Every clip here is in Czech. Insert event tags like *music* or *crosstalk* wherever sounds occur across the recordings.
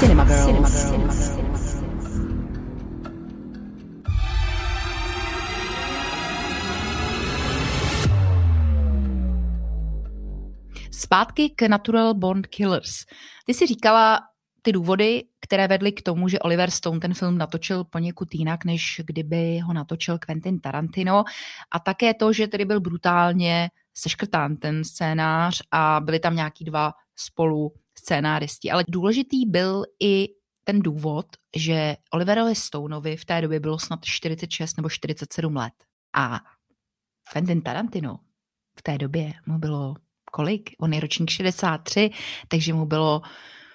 Cinema Girls. Cinema Girls. Zpátky k Natural Born Killers. Ty si říkala ty důvody, které vedly k tomu, že Oliver Stone ten film natočil poněkud jinak, než kdyby ho natočil Quentin Tarantino. A také to, že tedy byl brutálně seškrtán ten scénář a byli tam nějaký dva spolu scénáristi. Ale důležitý byl i ten důvod, že Oliverovi Stoneovi v té době bylo snad 46 nebo 47 let. A Quentin Tarantino v té době mu bylo kolik? On je ročník 63, takže mu bylo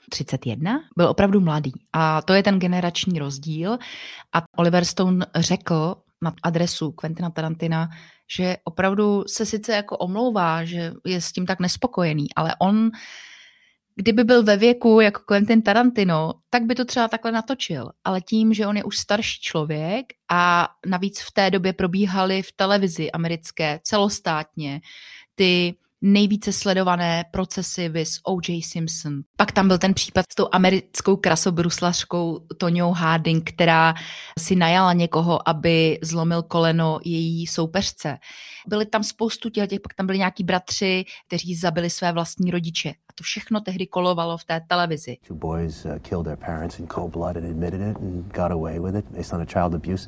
31, byl opravdu mladý. A to je ten generační rozdíl. A Oliver Stone řekl na adresu Quentina Tarantina, že opravdu se sice jako omlouvá, že je s tím tak nespokojený, ale on, kdyby byl ve věku jako Quentin Tarantino, tak by to třeba takhle natočil. Ale tím, že on je už starší člověk a navíc v té době probíhaly v televizi americké celostátně ty nejvíce sledované procesy vys O.J. Simpson. Pak tam byl ten případ s tou americkou krasobruslařkou Toňou Harding, která si najala někoho, aby zlomil koleno její soupeřce. Byly tam spoustu těch, pak tam byli nějaký bratři, kteří zabili své vlastní rodiče. To všechno tehdy kolovalo v té televizi. Two boys uh, killed their parents in cold blood and admitted it and got away with it based on a child abuse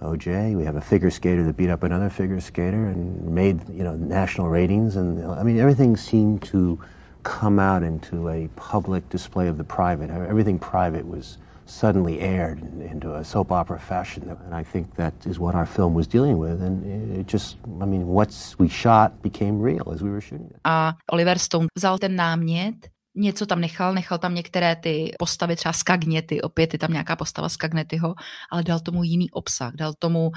OJ. We have a figure skater that beat up another figure skater and made you know national ratings. And I mean, everything seemed to come out into a public display of the private. Everything private was suddenly aired into a soap opera fashion. And I think that is what our film was dealing with. And it just, I mean, what we shot became real as we were shooting it. A Oliver Stone vzal ten námět něco tam nechal, nechal tam některé ty postavy, třeba Skagnety, opět je tam nějaká postava Skagnetyho, ale dal tomu jiný obsah, dal tomu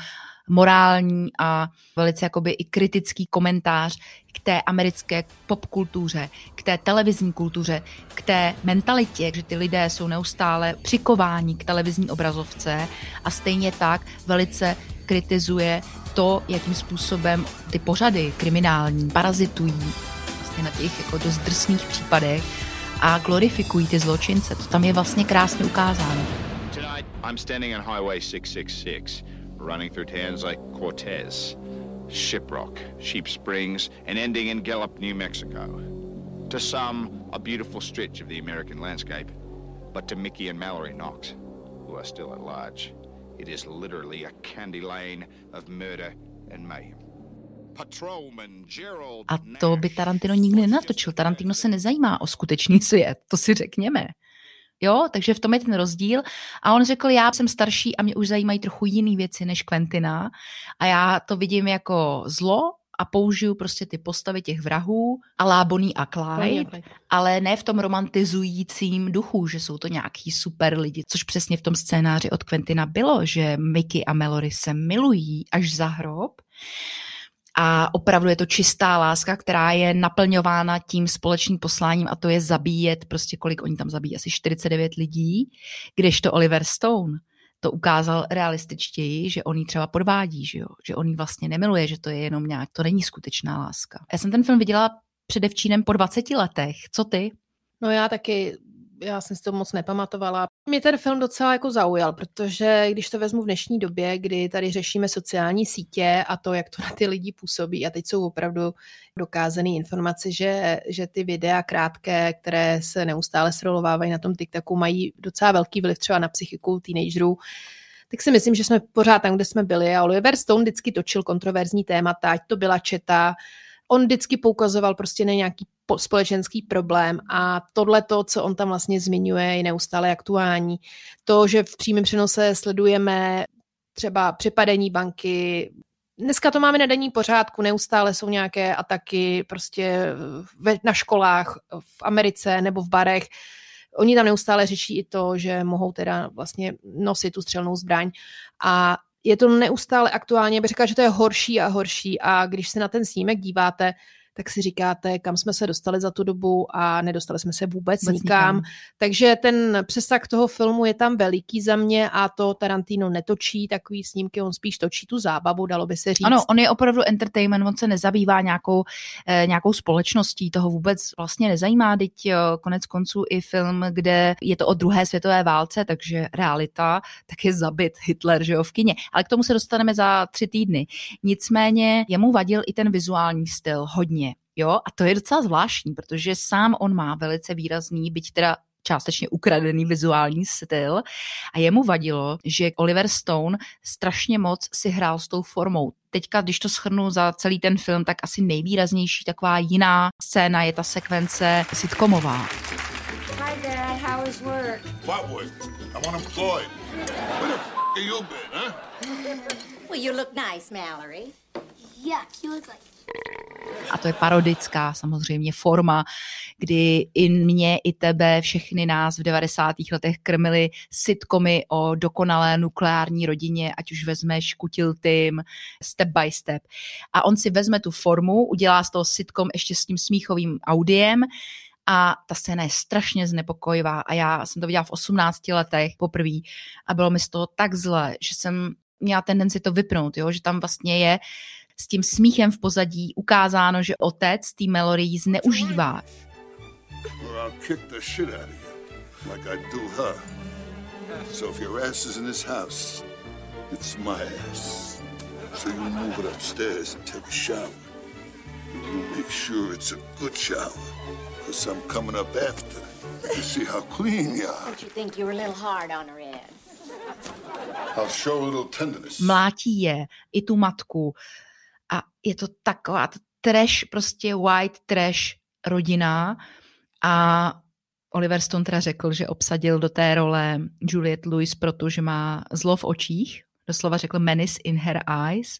morální a velice jakoby i kritický komentář k té americké popkultuře, k té televizní kultuře, k té mentalitě, že ty lidé jsou neustále přikováni k televizní obrazovce a stejně tak velice kritizuje to, jakým způsobem ty pořady kriminální parazitují vlastně na těch jako dost drsných případech a glorifikují ty zločince. To tam je vlastně krásně ukázáno. I'm standing on Highway 666, running through towns like Cortez, Shiprock, Sheep Springs, and ending in Gallup, New Mexico. To some, a beautiful stretch of the American landscape, but to Mickey and Mallory Knox, who are still at large, it is literally a candy lane of murder and mayhem. A to by Tarantino nikdy nenatočil. Tarantino se nezajímá o skutečný svět, to si řekněme. Jo, takže v tom je ten rozdíl. A on řekl, já jsem starší a mě už zajímají trochu jiné věci než Quentina. A já to vidím jako zlo a použiju prostě ty postavy těch vrahů a Láboný a Clyde, ale ne v tom romantizujícím duchu, že jsou to nějaký super lidi, což přesně v tom scénáři od Quentina bylo, že Mickey a Mallory se milují až za hrob a opravdu je to čistá láska, která je naplňována tím společným posláním a to je zabíjet, prostě kolik oni tam zabíjí, asi 49 lidí, kdežto Oliver Stone to ukázal realističtěji, že on jí třeba podvádí, že, jo? že on jí vlastně nemiluje, že to je jenom nějak, to není skutečná láska. Já jsem ten film viděla předevčínem po 20 letech. Co ty? No já taky já jsem si to moc nepamatovala. Mě ten film docela jako zaujal, protože když to vezmu v dnešní době, kdy tady řešíme sociální sítě a to, jak to na ty lidi působí a teď jsou opravdu dokázané informace, že, že ty videa krátké, které se neustále srolovávají na tom TikToku, mají docela velký vliv třeba na psychiku teenagerů, tak si myslím, že jsme pořád tam, kde jsme byli a Oliver Stone vždycky točil kontroverzní témata, ať to byla četa, on vždycky poukazoval prostě na nějaký společenský problém a tohle to, co on tam vlastně zmiňuje, je neustále aktuální. To, že v přímém přenose sledujeme třeba připadení banky, Dneska to máme na denní pořádku, neustále jsou nějaké ataky prostě ve, na školách v Americe nebo v barech. Oni tam neustále řeší i to, že mohou teda vlastně nosit tu střelnou zbraň a je to neustále aktuálně, bych řekla, že to je horší a horší. A když se na ten snímek díváte, tak si říkáte, kam jsme se dostali za tu dobu a nedostali jsme se vůbec, vůbec nikam. nikam. Takže ten přesah toho filmu je tam veliký za mě a to Tarantino netočí takový snímky, on spíš točí tu zábavu, dalo by se říct. Ano, on je opravdu entertainment, on se nezabývá nějakou, eh, nějakou společností, toho vůbec vlastně nezajímá, teď eh, konec konců i film, kde je to o druhé světové válce, takže realita, tak je zabit Hitler, že jo, v kině. Ale k tomu se dostaneme za tři týdny. Nicméně jemu vadil i ten vizuální styl hodně. Jo, a to je docela zvláštní, protože sám on má velice výrazný, byť teda částečně ukradený vizuální styl a jemu vadilo, že Oliver Stone strašně moc si hrál s tou formou. Teďka, když to schrnu za celý ten film, tak asi nejvýraznější taková jiná scéna je ta sekvence sitcomová. Hi Dad, how is work? What work? I'm unemployed. Where the f you been, huh? Well, you look nice, Mallory. Yuck, you look like a to je parodická samozřejmě forma, kdy i mě, i tebe, všechny nás v 90. letech krmili sitcomy o dokonalé nukleární rodině, ať už vezmeš Kutil Tim, Step by Step. A on si vezme tu formu, udělá z toho sitcom ještě s tím smíchovým audiem, a ta scéna je strašně znepokojivá a já jsem to viděla v 18 letech poprvé a bylo mi z toho tak zle, že jsem měla tendenci to vypnout, jo? že tam vlastně je s tím smíchem v pozadí ukázáno, že otec tý Mallory zneužívá. So if your ass is in this house, it's my ass. So you move it upstairs and take a shower. You make sure it's a good shower, because I'm coming up after to see how clean you are. Don't you think you were a little hard on her, Ed? I'll show a little tenderness. Mlátí je i tu matku a je to taková trash, prostě white trash rodina a Oliver Stone teda řekl, že obsadil do té role Juliette Lewis, protože má zlo v očích, doslova řekl menace in her eyes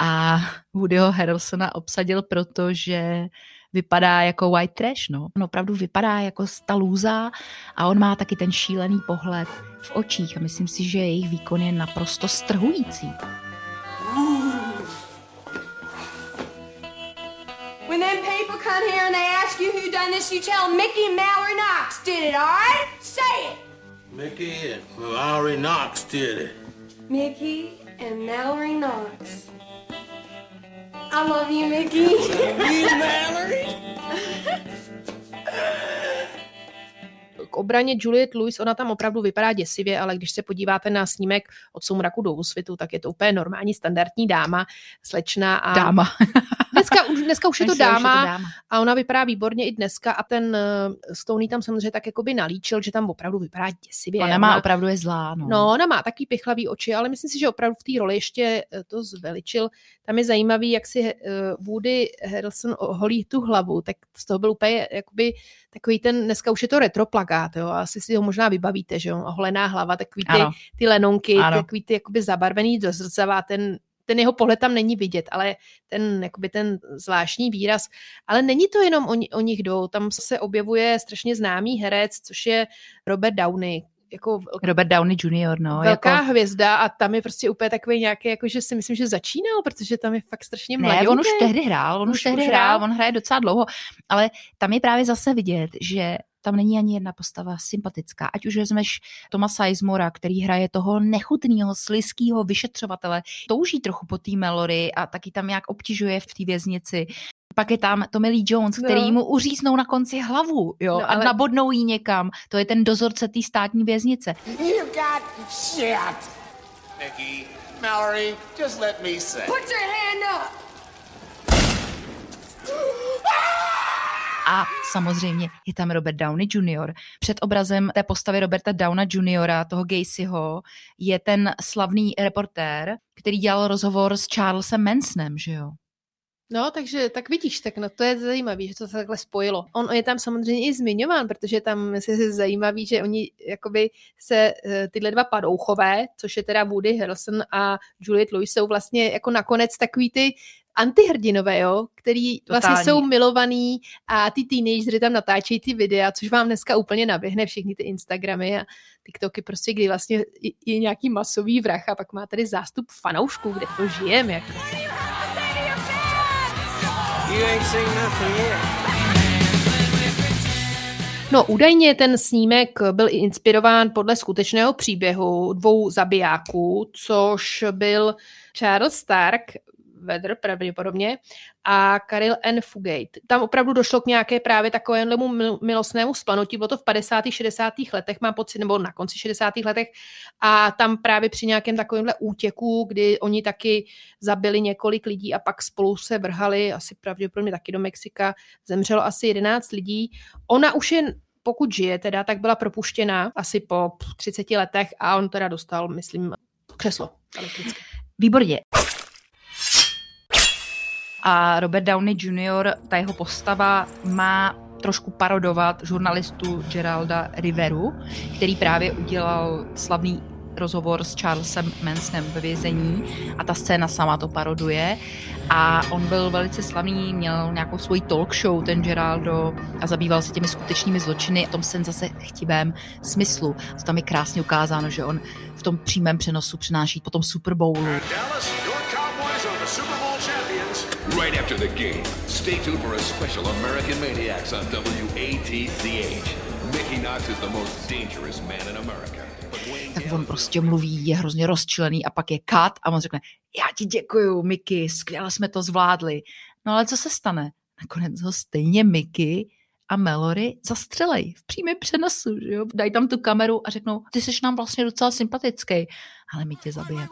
a Woodyho Harrelsona obsadil, protože vypadá jako white trash, no. On opravdu vypadá jako stalůza a on má taky ten šílený pohled v očích a myslím si, že jejich výkon je naprosto strhující. When people come here and they ask you who done this, you tell them Mickey Mallory Knox did it, all right? Say it. Mickey and Mallory Knox did it. Mickey and Mallory Knox. I love you, Mickey. You, Mallory. *laughs* k obraně Juliet Lewis, ona tam opravdu vypadá děsivě, ale když se podíváte na snímek od soumraku do úsvitu, tak je to úplně normální, standardní dáma, slečna a... Dáma. *laughs* dneska, už, dneska už je to dáma, dáma a ona vypadá výborně i dneska a ten uh, Stoney tam samozřejmě tak jakoby nalíčil, že tam opravdu vypadá děsivě. Ona má opravdu je zlá, no. No, ona má taky pichlavý oči, ale myslím si, že opravdu v té roli ještě eh, to zveličil. Tam je zajímavý, jak si uh, Woody Harrelson holí tu hlavu, tak z toho byl úplně jakoby takový ten, dneska už je to retroplagát, jo, asi si ho možná vybavíte, že jo, holená hlava, takový ty, ty lenonky, ano. takový ty jakoby zabarvený do zrcadla, ten ten jeho pohled tam není vidět, ale ten, jakoby ten zvláštní výraz. Ale není to jenom o, o nich dvou, tam se objevuje strašně známý herec, což je Robert Downey, jako Robert Downey Jr., no. Velká jako... hvězda a tam je prostě úplně takový nějaký, jako že si myslím, že začínal, protože tam je fakt strašně mladý. Ne, on už tehdy hrál, on už, už tehdy hrál, on hraje docela dlouho, ale tam je právě zase vidět, že tam není ani jedna postava sympatická. Ať už vezmeš Toma Sizemora, který hraje toho nechutného, sliského vyšetřovatele, touží trochu po té Melory a taky tam nějak obtěžuje v té věznici. Pak je tam Tommy Lee Jones, který no. mu uříznou na konci hlavu jo, no, ale... a nabodnou ji někam. To je ten dozorce té státní věznice. You got shit. Mickey, Mallory, just let me say. Put your hand up. A samozřejmě je tam Robert Downey Jr. Před obrazem té postavy Roberta Downa Jr., toho Gacyho, je ten slavný reportér, který dělal rozhovor s Charlesem Mansonem, že jo? No, takže tak vidíš, tak no to je zajímavé, že to se takhle spojilo. On je tam samozřejmě i zmiňován, protože tam je zajímavý, že oni jakoby se eh, tyhle dva padouchové, což je teda Woody Harrelson a Juliette Lewis, jsou vlastně jako nakonec takový ty antihrdinové, jo, který Totální. vlastně jsou milovaný a ty teenagery tam natáčejí ty videa, což vám dneska úplně naběhne všechny ty Instagramy a TikToky, prostě kdy vlastně je nějaký masový vrah a pak má tady zástup fanoušků, kde to žijeme. Jako. You ain't seen nothing yet. No, údajně ten snímek byl inspirován podle skutečného příběhu dvou zabijáků, což byl Charles Stark, Weather pravděpodobně, a Karel N. Fugate. Tam opravdu došlo k nějaké právě takovému milostnému splanutí, bylo to v 50. 60. letech, mám pocit, nebo na konci 60. letech, a tam právě při nějakém takovémhle útěku, kdy oni taky zabili několik lidí a pak spolu se vrhali, asi pravděpodobně taky do Mexika, zemřelo asi 11 lidí. Ona už je pokud žije teda, tak byla propuštěna asi po 30 letech a on teda dostal, myslím, křeslo elektrické. Výborně. A Robert Downey Jr., ta jeho postava má trošku parodovat žurnalistu Geralda Riveru, který právě udělal slavný rozhovor s Charlesem Mansonem ve vězení a ta scéna sama to paroduje. A on byl velice slavný, měl nějakou svoji talk show, ten Geraldo, a zabýval se těmi skutečnými zločiny v tom sen zase chtivém smyslu. To tam je krásně ukázáno, že on v tom přímém přenosu přináší potom Super Bowlu. Right after the game, stay tuned for a special American Maniacs on WATCH. Mickey Knox is the most dangerous man in America. Tak on prostě mluví, je hrozně rozčilený a pak je kat a on řekne, já ti děkuju, Mickey, skvěle jsme to zvládli. No ale co se stane? Nakonec ho stejně Mickey a Melory zastřelej v přímém přenosu, že jo? Dají tam tu kameru a řeknou, ty jsi nám vlastně docela sympatický, ale my tě zabijeme.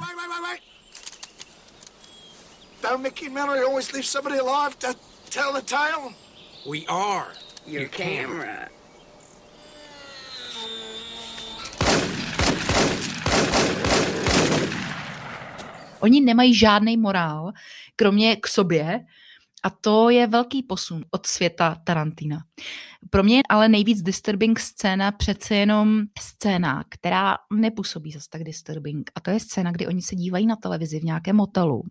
Don't Mickey Miller always leave somebody alive to tell the tale? We are your camera. Oni nemají žádný morál, kromě k sobě, a to je velký posun od světa Tarantina. Pro mě ale nejvíc disturbing scéna přece jenom scéna, která nepůsobí zase tak disturbing. A to je scéna, kdy oni se dívají na televizi v nějakém motelu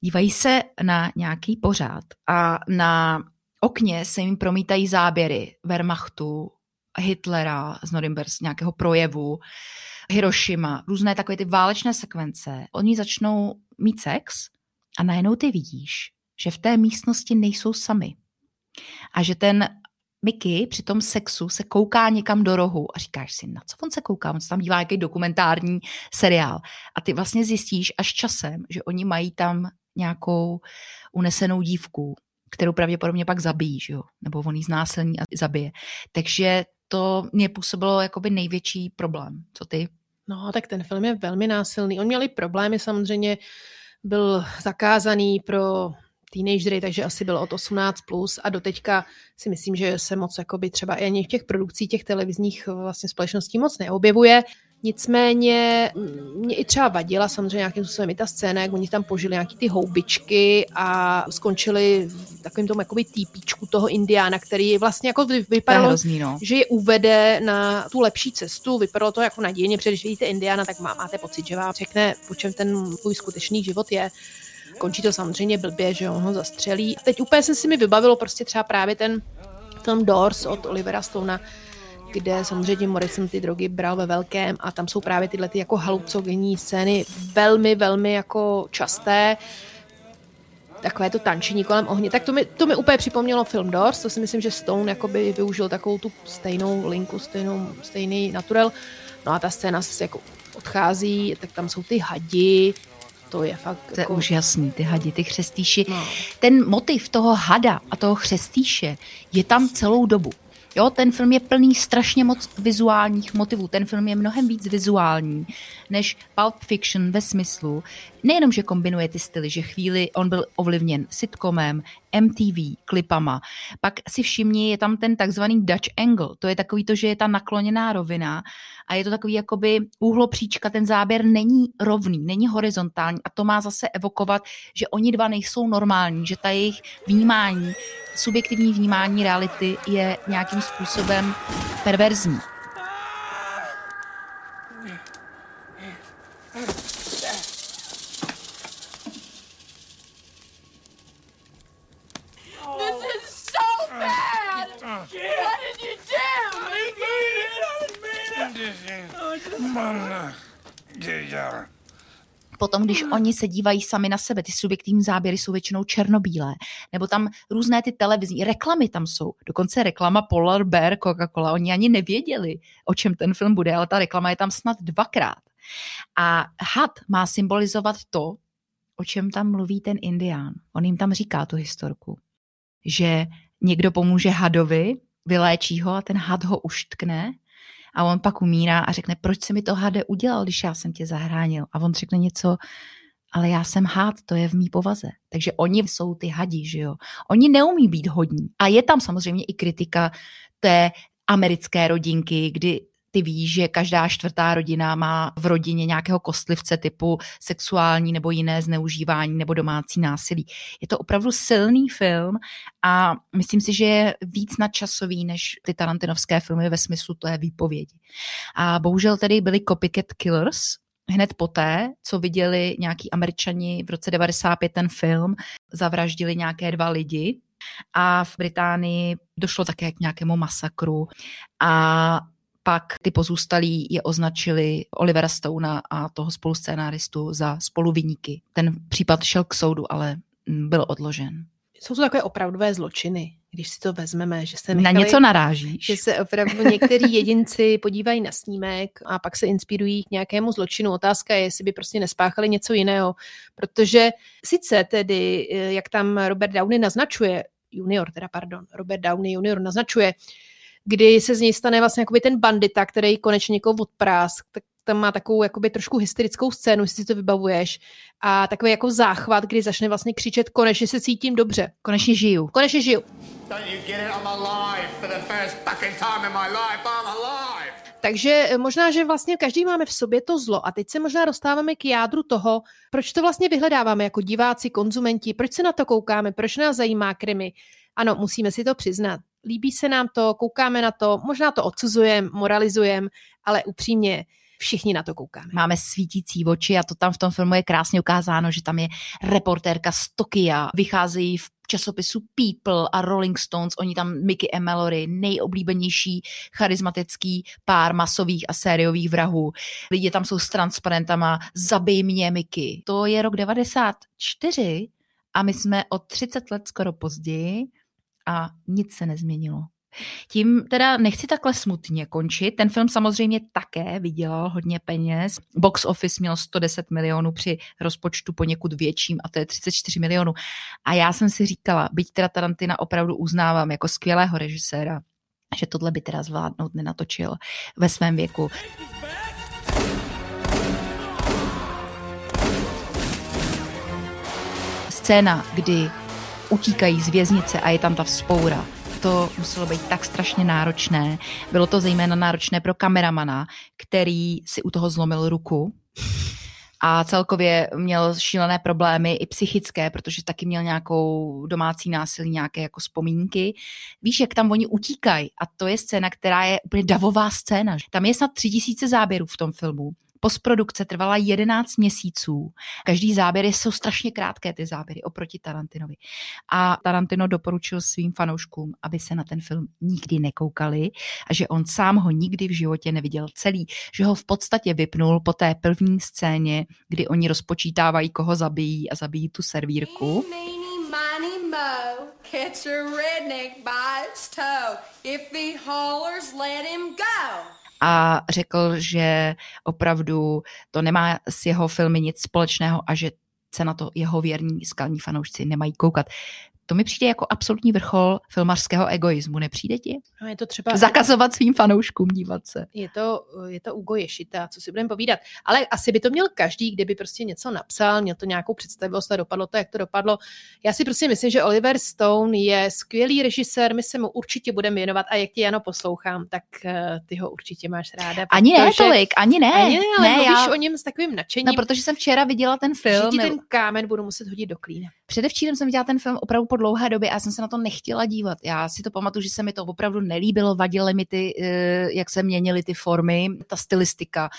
dívají se na nějaký pořád a na okně se jim promítají záběry Wehrmachtu, Hitlera z Norimberg, z nějakého projevu, Hiroshima, různé takové ty válečné sekvence. Oni začnou mít sex a najednou ty vidíš, že v té místnosti nejsou sami. A že ten Mickey při tom sexu se kouká někam do rohu a říkáš si, na co on se kouká, on se tam dívá nějaký dokumentární seriál. A ty vlastně zjistíš až časem, že oni mají tam nějakou unesenou dívku, kterou pravděpodobně pak zabijí, že jo? nebo on ji znásilní a zabije. Takže to mě působilo jakoby největší problém. Co ty? No, tak ten film je velmi násilný. On měl i problémy, samozřejmě byl zakázaný pro teenagery, takže asi byl od 18 plus a doteďka si myslím, že se moc jakoby třeba i ani v těch produkcích těch televizních vlastně společností moc neobjevuje. Nicméně mě i třeba vadila samozřejmě nějakým způsobem i ta scéna, jak oni tam požili nějaký ty houbičky a skončili v takovým tom jakoby týpíčku toho indiána, který vlastně jako vypadalo, hrozný, no. že je uvede na tu lepší cestu, vypadalo to jako nadějně, protože když vidíte indiána, tak má, máte pocit, že vám řekne, po čem ten tvůj skutečný život je. Končí to samozřejmě blbě, že on ho zastřelí. Teď úplně se si mi vybavilo prostě třeba právě ten film Doors od Olivera Stona, kde samozřejmě Morrison ty drogy bral ve velkém a tam jsou právě tyhle ty jako halucogenní scény velmi, velmi jako časté takové to tančení kolem ohně. Tak to mi, to mi úplně připomnělo film Doors, to si myslím, že Stone jakoby využil takovou tu stejnou linku, stejnou, stejný naturel. No a ta scéna se jako odchází, tak tam jsou ty hadi, to je fakt... To jako... je úžasný, ty hadi, ty chřestýši. No. Ten motiv toho hada a toho chřestýše je tam celou dobu. Jo, ten film je plný strašně moc vizuálních motivů. Ten film je mnohem víc vizuální než Pulp Fiction ve smyslu, nejenom, že kombinuje ty styly, že chvíli on byl ovlivněn sitcomem, MTV, klipama. Pak si všimni, je tam ten takzvaný Dutch angle. To je takový to, že je ta nakloněná rovina a je to takový jakoby úhlopříčka, ten záběr není rovný, není horizontální a to má zase evokovat, že oni dva nejsou normální, že ta jejich vnímání, subjektivní vnímání reality je nějakým způsobem perverzní. Mama, get. Potom, když oni se dívají sami na sebe, ty subjektivní záběry jsou většinou černobílé, nebo tam různé ty televizní reklamy tam jsou. Dokonce reklama Polar Bear Coca-Cola, oni ani nevěděli, o čem ten film bude, ale ta reklama je tam snad dvakrát. A had má symbolizovat to, o čem tam mluví ten indián. On jim tam říká tu historku, že někdo pomůže hadovi, vyléčí ho a ten had ho uštkne a on pak umírá a řekne, proč se mi to hade udělal, když já jsem tě zahránil. A on řekne něco, ale já jsem had, to je v mý povaze. Takže oni jsou ty hadi, že jo. Oni neumí být hodní. A je tam samozřejmě i kritika té americké rodinky, kdy ty víš, že každá čtvrtá rodina má v rodině nějakého kostlivce typu sexuální nebo jiné zneužívání nebo domácí násilí. Je to opravdu silný film a myslím si, že je víc nadčasový než ty Tarantinovské filmy ve smyslu té výpovědi. A bohužel tedy byly Copycat Killers, hned poté, co viděli nějaký američani v roce 95 ten film, zavraždili nějaké dva lidi a v Británii došlo také k nějakému masakru a pak ty pozůstalí je označili Olivera Stona a toho spoluscénáristu za spoluviníky. Ten případ šel k soudu, ale byl odložen. Jsou to takové opravdové zločiny, když si to vezmeme, že se nechali, Na něco narážíš. Že se opravdu některý *laughs* jedinci podívají na snímek a pak se inspirují k nějakému zločinu. Otázka je, jestli by prostě nespáchali něco jiného. Protože sice tedy, eh, jak tam Robert Downey naznačuje, junior teda, pardon, Robert Downey junior naznačuje, kdy se z něj stane vlastně jakoby ten bandita, který konečně někoho odprás, tak tam má takovou jakoby trošku hysterickou scénu, jestli si to vybavuješ. A takový jako záchvat, kdy začne vlastně křičet, konečně se cítím dobře. Konečně žiju. Konečně žiju. Takže eh, možná, že vlastně každý máme v sobě to zlo a teď se možná dostáváme k jádru toho, proč to vlastně vyhledáváme jako diváci, konzumenti, proč se na to koukáme, proč nás zajímá krimi. Ano, musíme si to přiznat líbí se nám to, koukáme na to, možná to odsuzujeme, moralizujeme, ale upřímně všichni na to koukáme. Máme svítící oči a to tam v tom filmu je krásně ukázáno, že tam je reportérka z Tokia, vycházejí v časopisu People a Rolling Stones, oni tam Mickey a Mallory, nejoblíbenější charismatický pár masových a sériových vrahů. Lidi tam jsou s transparentama, zabij mě Mickey. To je rok 94 a my jsme o 30 let skoro později a nic se nezměnilo. Tím teda nechci takhle smutně končit. Ten film samozřejmě také vydělal hodně peněz. Box office měl 110 milionů při rozpočtu poněkud větším a to je 34 milionů. A já jsem si říkala, byť teda Tarantina opravdu uznávám jako skvělého režiséra, že tohle by teda zvládnout nenatočil ve svém věku. Scéna, kdy utíkají z věznice a je tam ta vzpoura. To muselo být tak strašně náročné. Bylo to zejména náročné pro kameramana, který si u toho zlomil ruku a celkově měl šílené problémy i psychické, protože taky měl nějakou domácí násilí, nějaké jako vzpomínky. Víš, jak tam oni utíkají a to je scéna, která je úplně davová scéna. Tam je snad tři tisíce záběrů v tom filmu Postprodukce trvala 11 měsíců. Každý záběr jsou strašně krátké ty záběry oproti Tarantinovi. A Tarantino doporučil svým fanouškům, aby se na ten film nikdy nekoukali a že on sám ho nikdy v životě neviděl celý, že ho v podstatě vypnul po té první scéně, kdy oni rozpočítávají, koho zabijí a zabijí tu servírku. catch a redneck by its toe. If he hollers, let him go a řekl, že opravdu to nemá s jeho filmy nic společného a že se na to jeho věrní skalní fanoušci nemají koukat. To mi přijde jako absolutní vrchol filmařského egoismu, nepřijde ti? No je to třeba... Zakazovat svým fanouškům dívat se. Je to, je to Ugo Ješita, co si budeme povídat. Ale asi by to měl každý, kdyby prostě něco napsal, měl to nějakou představivost a dopadlo to, jak to dopadlo. Já si prostě myslím, že Oliver Stone je skvělý režisér, my se mu určitě budeme věnovat a jak ti Jano poslouchám, tak uh, ty ho určitě máš ráda. Ani ne tolik, ani ne. Ani ne, ale ne, já... o něm s takovým nadšením. No, protože jsem včera viděla ten film. Že ti ten kámen budu muset hodit do klína. Předevčírem jsem viděla ten film opravdu po dlouhé době a jsem se na to nechtěla dívat. Já si to pamatuju, že se mi to opravdu nelíbilo, vadily mi ty, eh, jak se měnily ty formy, ta stylistika.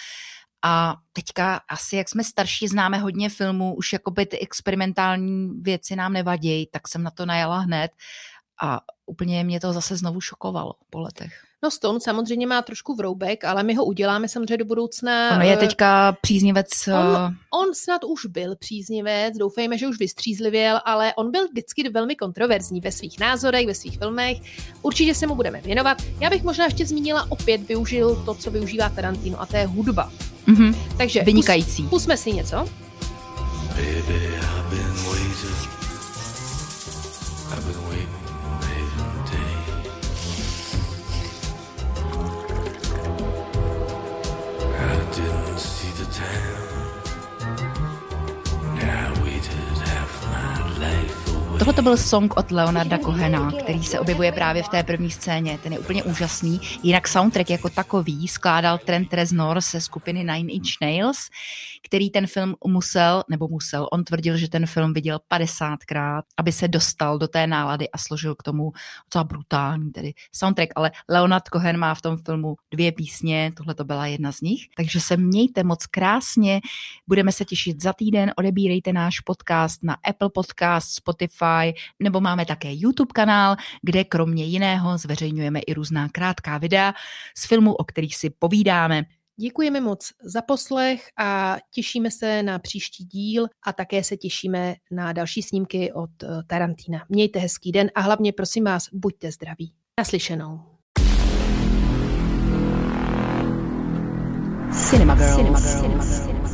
A teďka asi, jak jsme starší, známe hodně filmů, už jakoby ty experimentální věci nám nevadí, tak jsem na to najala hned a úplně mě to zase znovu šokovalo po letech. No Stone samozřejmě má trošku vroubek, ale my ho uděláme samozřejmě do budoucna. On je teďka příznivec... On, on snad už byl příznivec, doufejme, že už vystřízlivěl, ale on byl vždycky velmi kontroverzní ve svých názorech, ve svých filmech. Určitě se mu budeme věnovat. Já bych možná ještě zmínila, opět využil to, co využívá Tarantino, a to je hudba. Mm-hmm. Takže Vynikající. Pus, pusme si něco. Baby, town. Tohle to byl song od Leonarda Kohena, který se objevuje právě v té první scéně. Ten je úplně úžasný. Jinak soundtrack jako takový skládal Trent Reznor ze skupiny Nine Inch Nails, který ten film musel, nebo musel, on tvrdil, že ten film viděl 50krát, aby se dostal do té nálady a složil k tomu docela brutální tedy soundtrack. Ale Leonard Cohen má v tom filmu dvě písně, tohle to byla jedna z nich. Takže se mějte moc krásně, budeme se těšit za týden, odebírejte náš podcast na Apple Podcast, Spotify, Spotify, nebo máme také YouTube kanál, kde kromě jiného zveřejňujeme i různá krátká videa z filmů, o kterých si povídáme. Děkujeme moc za poslech a těšíme se na příští díl a také se těšíme na další snímky od eh, Tarantina. Mějte hezký den a hlavně prosím vás, buďte zdraví. Naslyšenou. Cinema Girls. Cinema Girls. Cinema Girls.